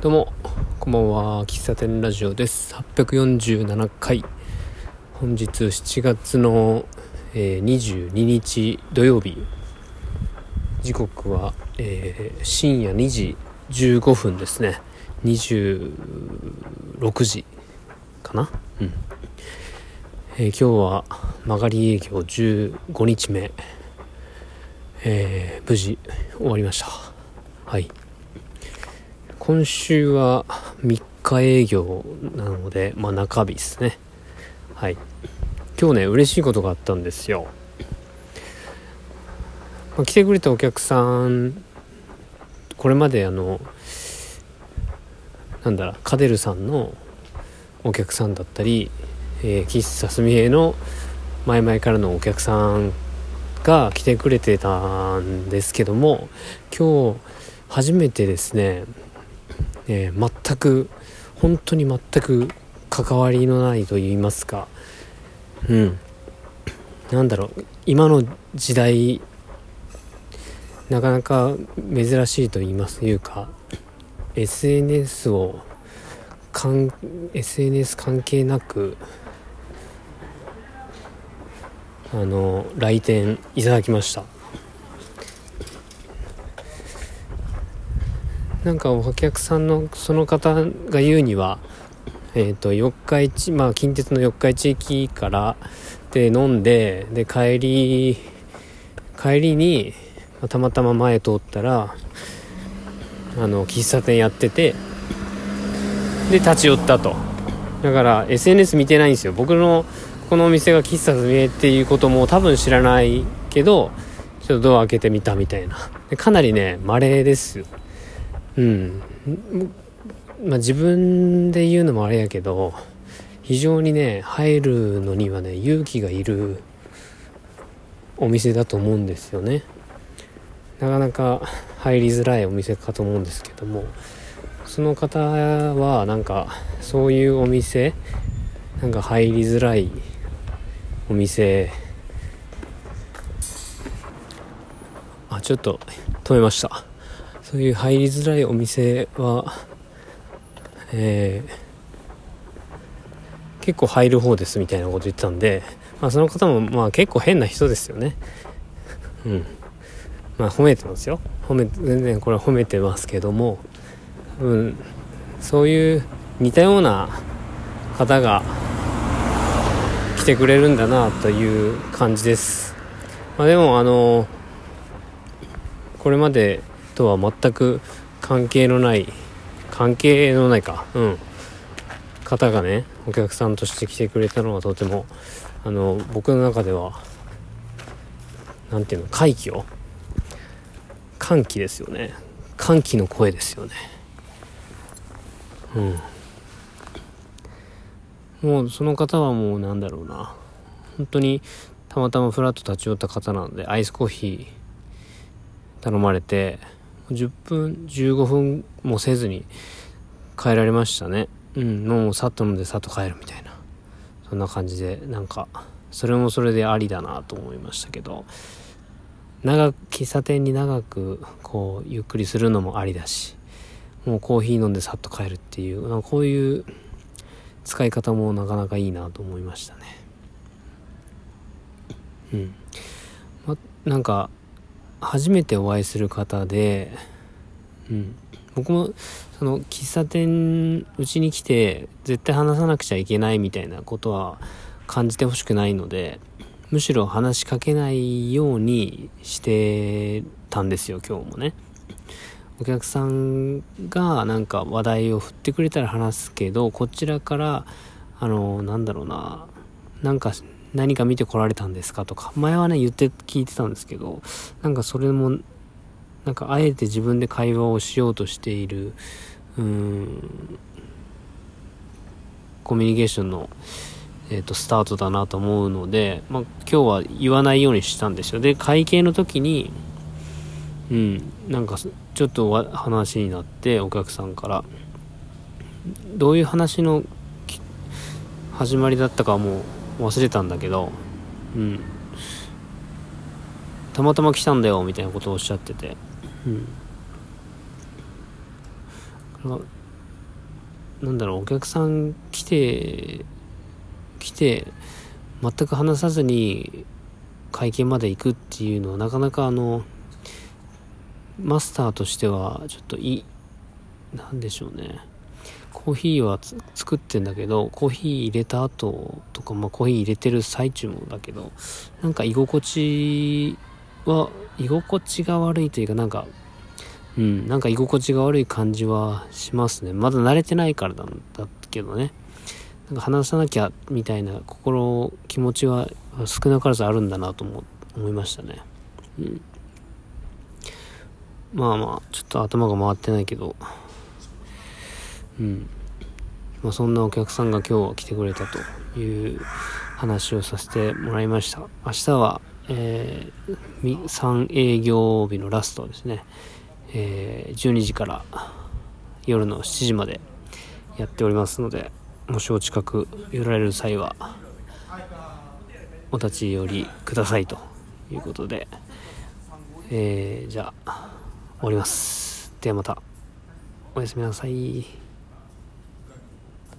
どうもこんばんは。喫茶店ラジオです。847回。本日7月の、えー、22日土曜日。時刻は、えー、深夜2時15分ですね。26時かな？うん、えー、今日は曲がり営業15日目。えー、無事終わりました。はい。今週は3日営業なので、まあ、中日ですね。はい。今日ね嬉しいことがあったんですよ、まあ、来てくれたお客さんこれまであのなんだろカデルさんのお客さんだったり、えー、喫茶すみえの前々からのお客さんが来てくれてたんですけども今日初めてですねえー、全く本当に全く関わりのないと言いますか。うん。なんだろう。今の時代なかなか珍しいと言いますいうか。SNS をかん SNS 関係なくあの来店いただきました。なんかお客さんのその方が言うにはえーと、四日市まあ近鉄の四日市駅からで飲んでで帰り帰りに、たまたま前通ったらあの喫茶店やっててで立ち寄ったと。だから SNS 見てないんですよ。僕のこのお店が喫茶店っていうことも多分知らないけどちょっとドア開けてみたみたいな。でかなりね稀ですよ。うん。まあ自分で言うのもあれやけど非常にね入るのにはね勇気がいるお店だと思うんですよね。なかなか入りづらいお店かと思うんですけどもその方はなんかそういうお店なんか入りづらいお店あちょっと止めました。そういう入りづらいお店は、えー、結構入る方ですみたいなこと言ってたんで、まあ、その方もまあ結構変な人ですよね。うん。まあ褒めてますよ。褒め、全然これは褒めてますけども、うん、そういう似たような方が来てくれるんだなという感じです。まあ、でもあのこれまでとは全く関係のない関係のないか。うん。方がねお客さんとして来てくれたのはとてもあの僕の中では何ていうの快挙歓喜ですよね。歓喜の声ですよね。うん。もうその方はもうなんだろうな。本当にたまたまフラッと立ち寄った方なのでアイスコーヒー頼まれて10分15分もせずに帰られましたね。うんもうさっと飲んでさっと帰るみたいな。そんな感じでなんかそれもそれでありだなと思いましたけど。長く喫茶店に長くこうゆっくりするのもありだしもうコーヒー飲んでさっと帰るっていうこういう使い方もなかなかいいなと思いましたね。うん。まなんか初めてお会いする方で、うん、僕もその喫茶店うちに来て絶対話さなくちゃいけないみたいなことは感じてほしくないのでむしろ話しかけないようにしてたんですよ今日もね。お客さんがなんか話題を振ってくれたら話すけどこちらからあのなんだろうななんか何か見てこられたんですかとか前はね言って聞いてたんですけどなんかそれもなんかあえて自分で会話をしようとしているうんコミュニケーションの、えーと、スタートだなと思うので、まあ、今日は言わないようにしたんですよ。で会計の時にうんなんかちょっと話になってお客さんから。どういう話の始まりだったかもう忘れたんだけどうん。たまたま来たんだよみたいなことをおっしゃってて。うん。なんだろうお客さん来て来て全く話さずに会見まで行くっていうのはなかなかあのマスターとしてはちょっといいなんでしょうね。コーヒーは作ってんだけどコーヒー入れた後とか、まあ、コーヒー入れてる最中もだけどなんか居心地は居心地が悪いというかなんかうんなんか居心地が悪い感じはしますね。まだ慣れてないからなんだけどね。なんか話さなきゃみたいな心気持ちは少なからずあるんだなと思思いましたね。うん。まあまあちょっと頭が回ってないけど。うん。まあ、そんなお客さんが今日は来てくれたという話をさせてもらいました。明日は、えー、3営業日のラストですね、えー、12時から夜の7時までやっておりますのでもしお近く寄られる際はお立ち寄りくださいということで、えー、じゃあ終わります。ではまた。おやすみなさい。